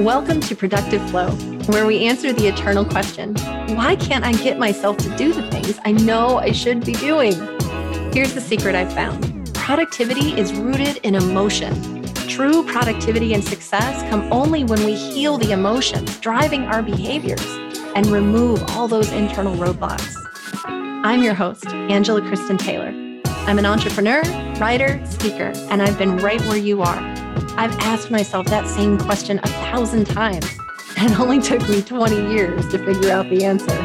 Welcome to Productive Flow, where we answer the eternal question why can't I get myself to do the things I know I should be doing? Here's the secret I've found productivity is rooted in emotion. True productivity and success come only when we heal the emotions driving our behaviors and remove all those internal roadblocks. I'm your host, Angela Kristen Taylor. I'm an entrepreneur, writer, speaker, and I've been right where you are. I've asked myself that same question a thousand times, and it only took me 20 years to figure out the answer.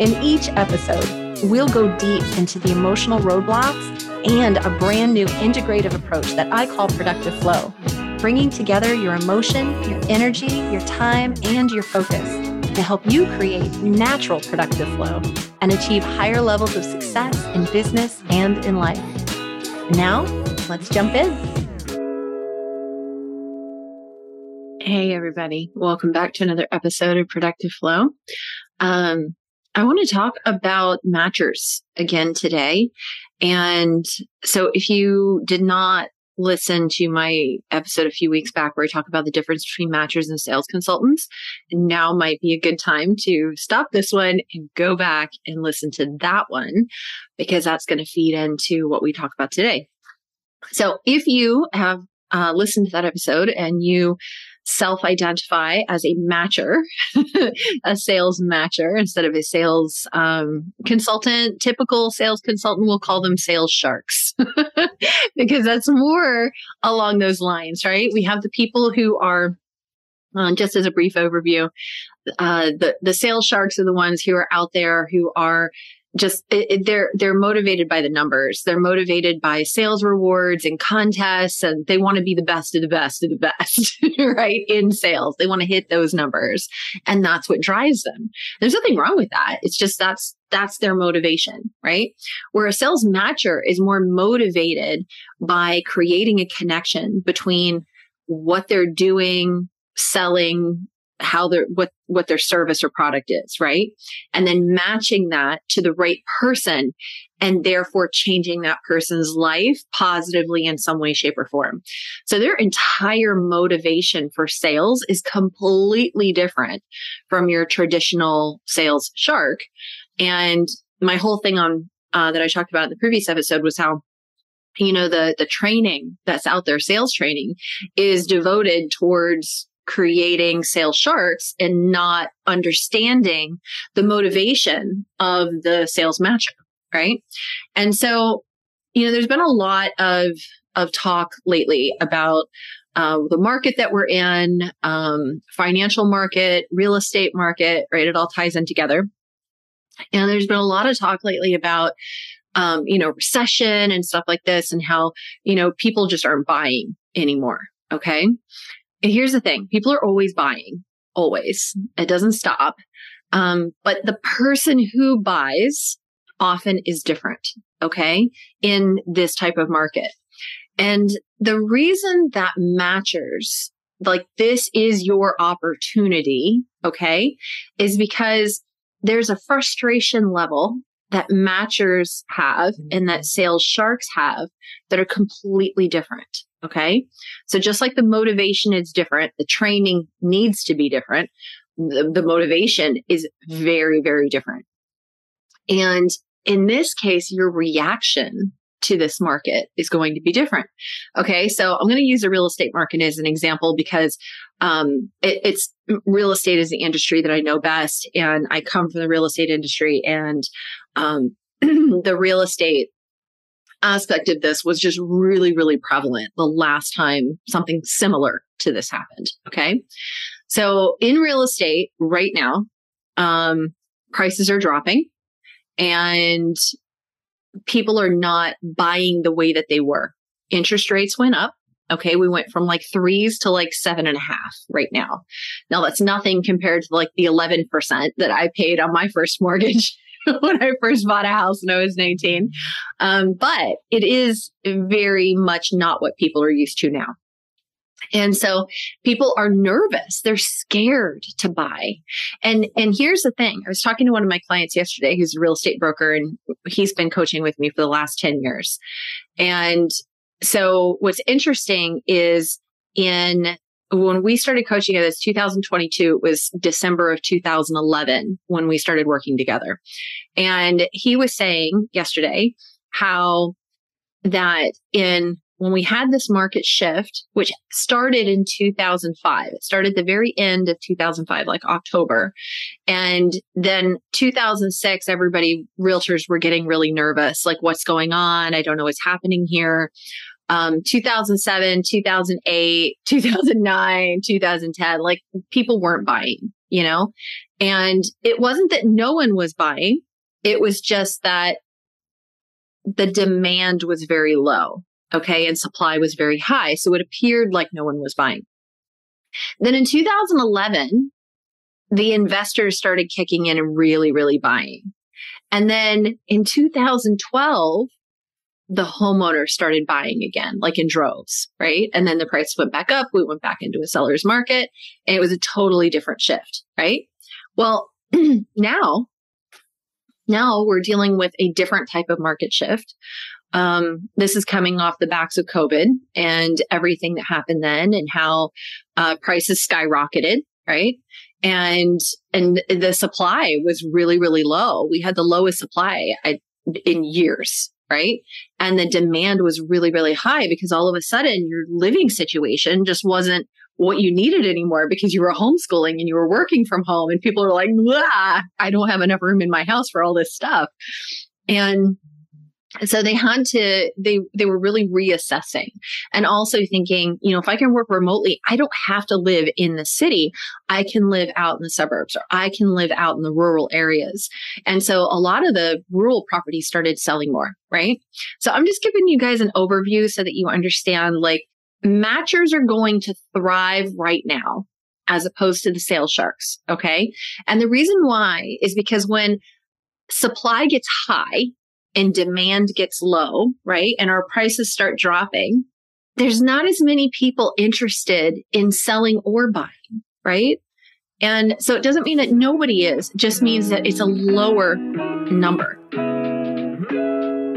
In each episode, we'll go deep into the emotional roadblocks and a brand new integrative approach that I call productive flow, bringing together your emotion, your energy, your time, and your focus to help you create natural productive flow and achieve higher levels of success in business and in life. Now, let's jump in. Hey, everybody. Welcome back to another episode of Productive Flow. Um, I want to talk about matchers again today. And so, if you did not listen to my episode a few weeks back where I talk about the difference between matchers and sales consultants, now might be a good time to stop this one and go back and listen to that one because that's going to feed into what we talk about today. So if you have uh, listened to that episode and you self identify as a matcher, a sales matcher instead of a sales um, consultant. Typical sales consultant will call them sales sharks because that's more along those lines, right? We have the people who are um, just as a brief overview, uh, the the sales sharks are the ones who are out there who are just it, they're they're motivated by the numbers. They're motivated by sales rewards and contests and they want to be the best of the best of the best right in sales. They want to hit those numbers and that's what drives them. There's nothing wrong with that. It's just that's that's their motivation right? Where a sales matcher is more motivated by creating a connection between what they're doing selling how their what what their service or product is right? And then matching that to the right person and therefore changing that person's life positively in some way shape or form. So their entire motivation for sales is completely different from your traditional sales shark. And my whole thing on uh, that i talked about in the previous episode was how you know the the training that's out there sales training is devoted towards creating sales sharks and not understanding the motivation of the sales matcher, right? And so, you know, there's been a lot of of talk lately about uh, the market that we're in, um, financial market, real estate market, right? It all ties in together. And there's been a lot of talk lately about, um, you know, recession and stuff like this, and how you know people just aren't buying anymore. Okay, here's the thing people are always buying, always. It doesn't stop. Um, but the person who buys often is different, okay, in this type of market. And the reason that matchers, like this is your opportunity, okay, is because there's a frustration level that matchers have mm-hmm. and that sales sharks have that are completely different. Okay. So just like the motivation is different, the training needs to be different. The, the motivation is very, very different. And in this case, your reaction to this market is going to be different. Okay. So I'm going to use the real estate market as an example because um, it, it's real estate is the industry that I know best. And I come from the real estate industry and um, the real estate aspect of this was just really, really prevalent the last time something similar to this happened. Okay. So in real estate right now, um, prices are dropping and people are not buying the way that they were. Interest rates went up. Okay. We went from like threes to like seven and a half right now. Now that's nothing compared to like the 11% that I paid on my first mortgage when I first bought a house when I was 19. Um, but it is very much not what people are used to now. And so people are nervous. They're scared to buy. And and here's the thing. I was talking to one of my clients yesterday who's a real estate broker and he's been coaching with me for the last 10 years. And so what's interesting is in when we started coaching together, it's 2022. It was December of 2011 when we started working together. And he was saying yesterday how that in when we had this market shift, which started in 2005, it started the very end of 2005, like October. And then 2006, everybody, realtors were getting really nervous. Like, what's going on? I don't know what's happening here. Um, 2007, 2008, 2009, 2010, like people weren't buying, you know? And it wasn't that no one was buying. It was just that the demand was very low. Okay. And supply was very high. So it appeared like no one was buying. Then in 2011, the investors started kicking in and really, really buying. And then in 2012, the homeowners started buying again, like in droves, right? And then the price went back up. We went back into a seller's market and it was a totally different shift, right? Well, now now we're dealing with a different type of market shift. Um, this is coming off the backs of COVID and everything that happened then and how uh, prices skyrocketed, right? And and the supply was really really low. We had the lowest supply in years, right? And the demand was really really high because all of a sudden your living situation just wasn't what you needed anymore because you were homeschooling and you were working from home and people are like, I don't have enough room in my house for all this stuff. And so they had to they they were really reassessing and also thinking you know if i can work remotely i don't have to live in the city i can live out in the suburbs or i can live out in the rural areas and so a lot of the rural properties started selling more right so i'm just giving you guys an overview so that you understand like matchers are going to thrive right now as opposed to the sales sharks. Okay. And the reason why is because when supply gets high and demand gets low, right? And our prices start dropping, there's not as many people interested in selling or buying, right? And so it doesn't mean that nobody is, it just means that it's a lower number.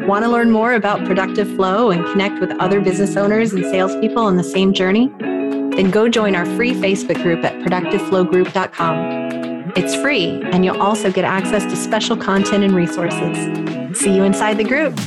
Want to learn more about productive flow and connect with other business owners and salespeople on the same journey? Then go join our free Facebook group at productiveflowgroup.com. It's free, and you'll also get access to special content and resources. See you inside the group.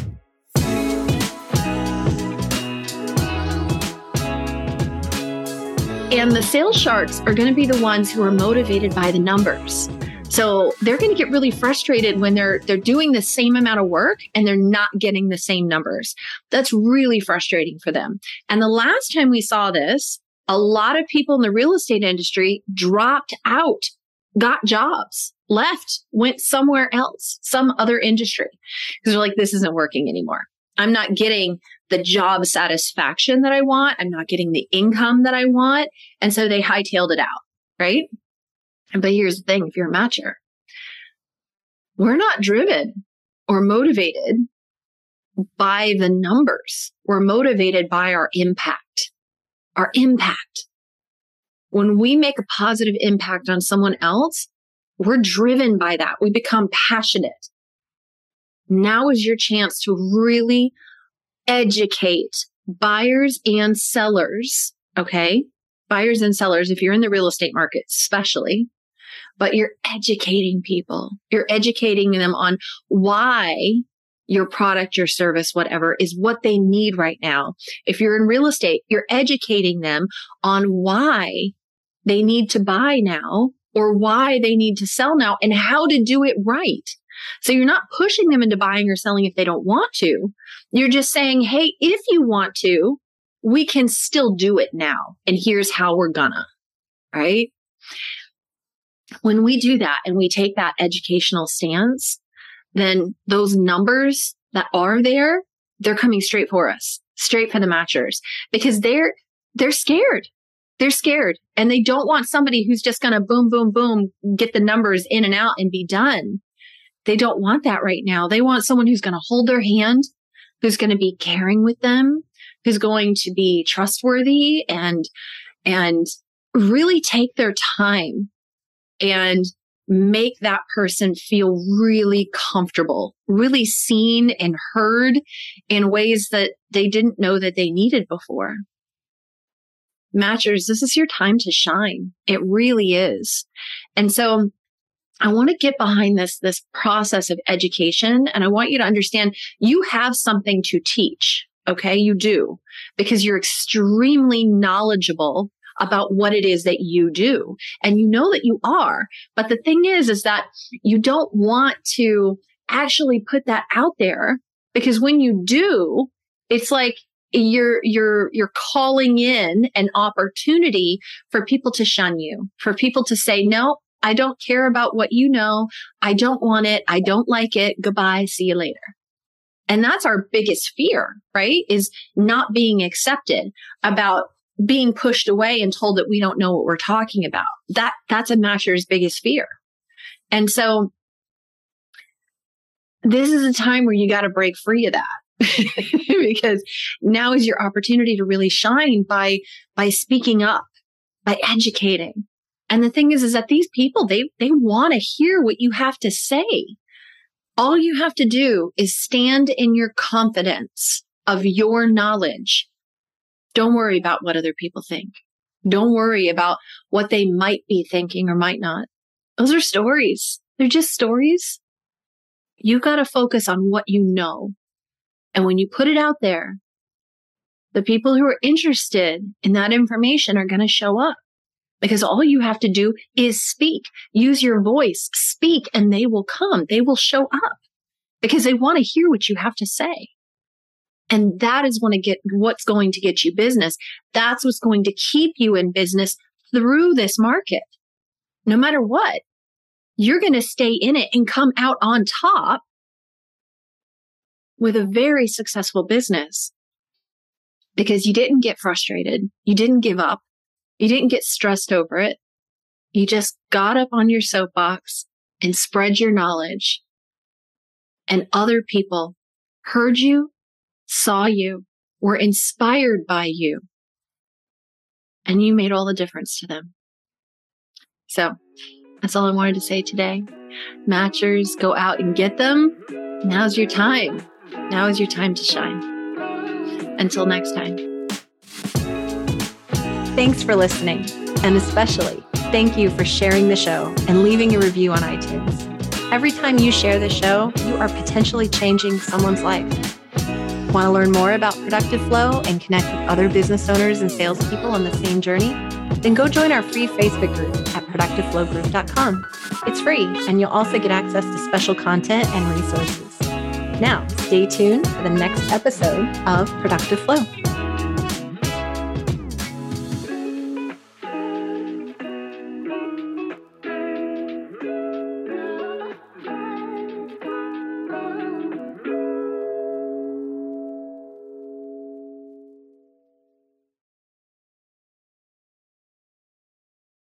And the sales sharks are going to be the ones who are motivated by the numbers. So they're going to get really frustrated when they're they're doing the same amount of work and they're not getting the same numbers. That's really frustrating for them. And the last time we saw this, a lot of people in the real estate industry dropped out, got jobs, left, went somewhere else, some other industry because they're like this isn't working anymore. I'm not getting the job satisfaction that I want. I'm not getting the income that I want. And so they hightailed it out, right? But here's the thing if you're a matcher, we're not driven or motivated by the numbers. We're motivated by our impact. Our impact. When we make a positive impact on someone else, we're driven by that. We become passionate. Now is your chance to really educate buyers and sellers. Okay. Buyers and sellers, if you're in the real estate market, especially but you're educating people. You're educating them on why your product, your service, whatever is what they need right now. If you're in real estate, you're educating them on why they need to buy now or why they need to sell now and how to do it right. So you're not pushing them into buying or selling if they don't want to. You're just saying, Hey, if you want to, we can still do it now. And here's how we're gonna, right? when we do that and we take that educational stance, then those numbers that are there, they're coming straight for us, straight for the matchers because they're, they're scared. They're scared and they don't want somebody who's just going to boom, boom, boom, get the numbers in and out and be done. They don't want that right now. They want someone who's going to hold their hand, who's going to be caring with them, who's going to be trustworthy and, and really take their time and make that person feel really comfortable, really seen and heard in ways that they didn't know that they needed before. Matchers, this is your time to shine. It really is. And so I want to get behind this, this process of education. And I want you to understand you have something to teach. Okay. You do because you're extremely knowledgeable about what it is that you do. And you know that you are. But the thing is, is that you don't want to actually put that out there because when you do, it's like you're you're you're calling in an opportunity for people to shun you, for people to say, "No, I don't care about what you know. I don't want it. I don't like it. Goodbye. See you later." And that's our biggest fear, right? Is not being accepted about being pushed away and told that we don't know what we're talking about. That that's a matcher's biggest fear. And so this is a time where you got to break free of that because now is your opportunity to really shine by by speaking up, by educating. And the thing is is that these people they they want to hear what you have to say. All you have to do is stand in your confidence of your knowledge don't worry about what other people think. Don't worry about what they might be thinking or might not. Those are stories. They're just stories. You got to focus on what you know. And when you put it out there, the people who are interested in that information are going to show up because all you have to do is speak, use your voice, speak, and they will come. They will show up because they want to hear what you have to say. And that is going to get what's going to get you business. That's what's going to keep you in business through this market. No matter what, you're going to stay in it and come out on top with a very successful business because you didn't get frustrated. You didn't give up. You didn't get stressed over it. You just got up on your soapbox and spread your knowledge and other people heard you saw you, were inspired by you, and you made all the difference to them. So that's all I wanted to say today. Matchers, go out and get them. Now's your time. Now is your time to shine. Until next time. Thanks for listening. And especially, thank you for sharing the show and leaving a review on iTunes. Every time you share the show, you are potentially changing someone's life. Want to learn more about Productive Flow and connect with other business owners and salespeople on the same journey? Then go join our free Facebook group at productiveflowgroup.com. It's free, and you'll also get access to special content and resources. Now, stay tuned for the next episode of Productive Flow.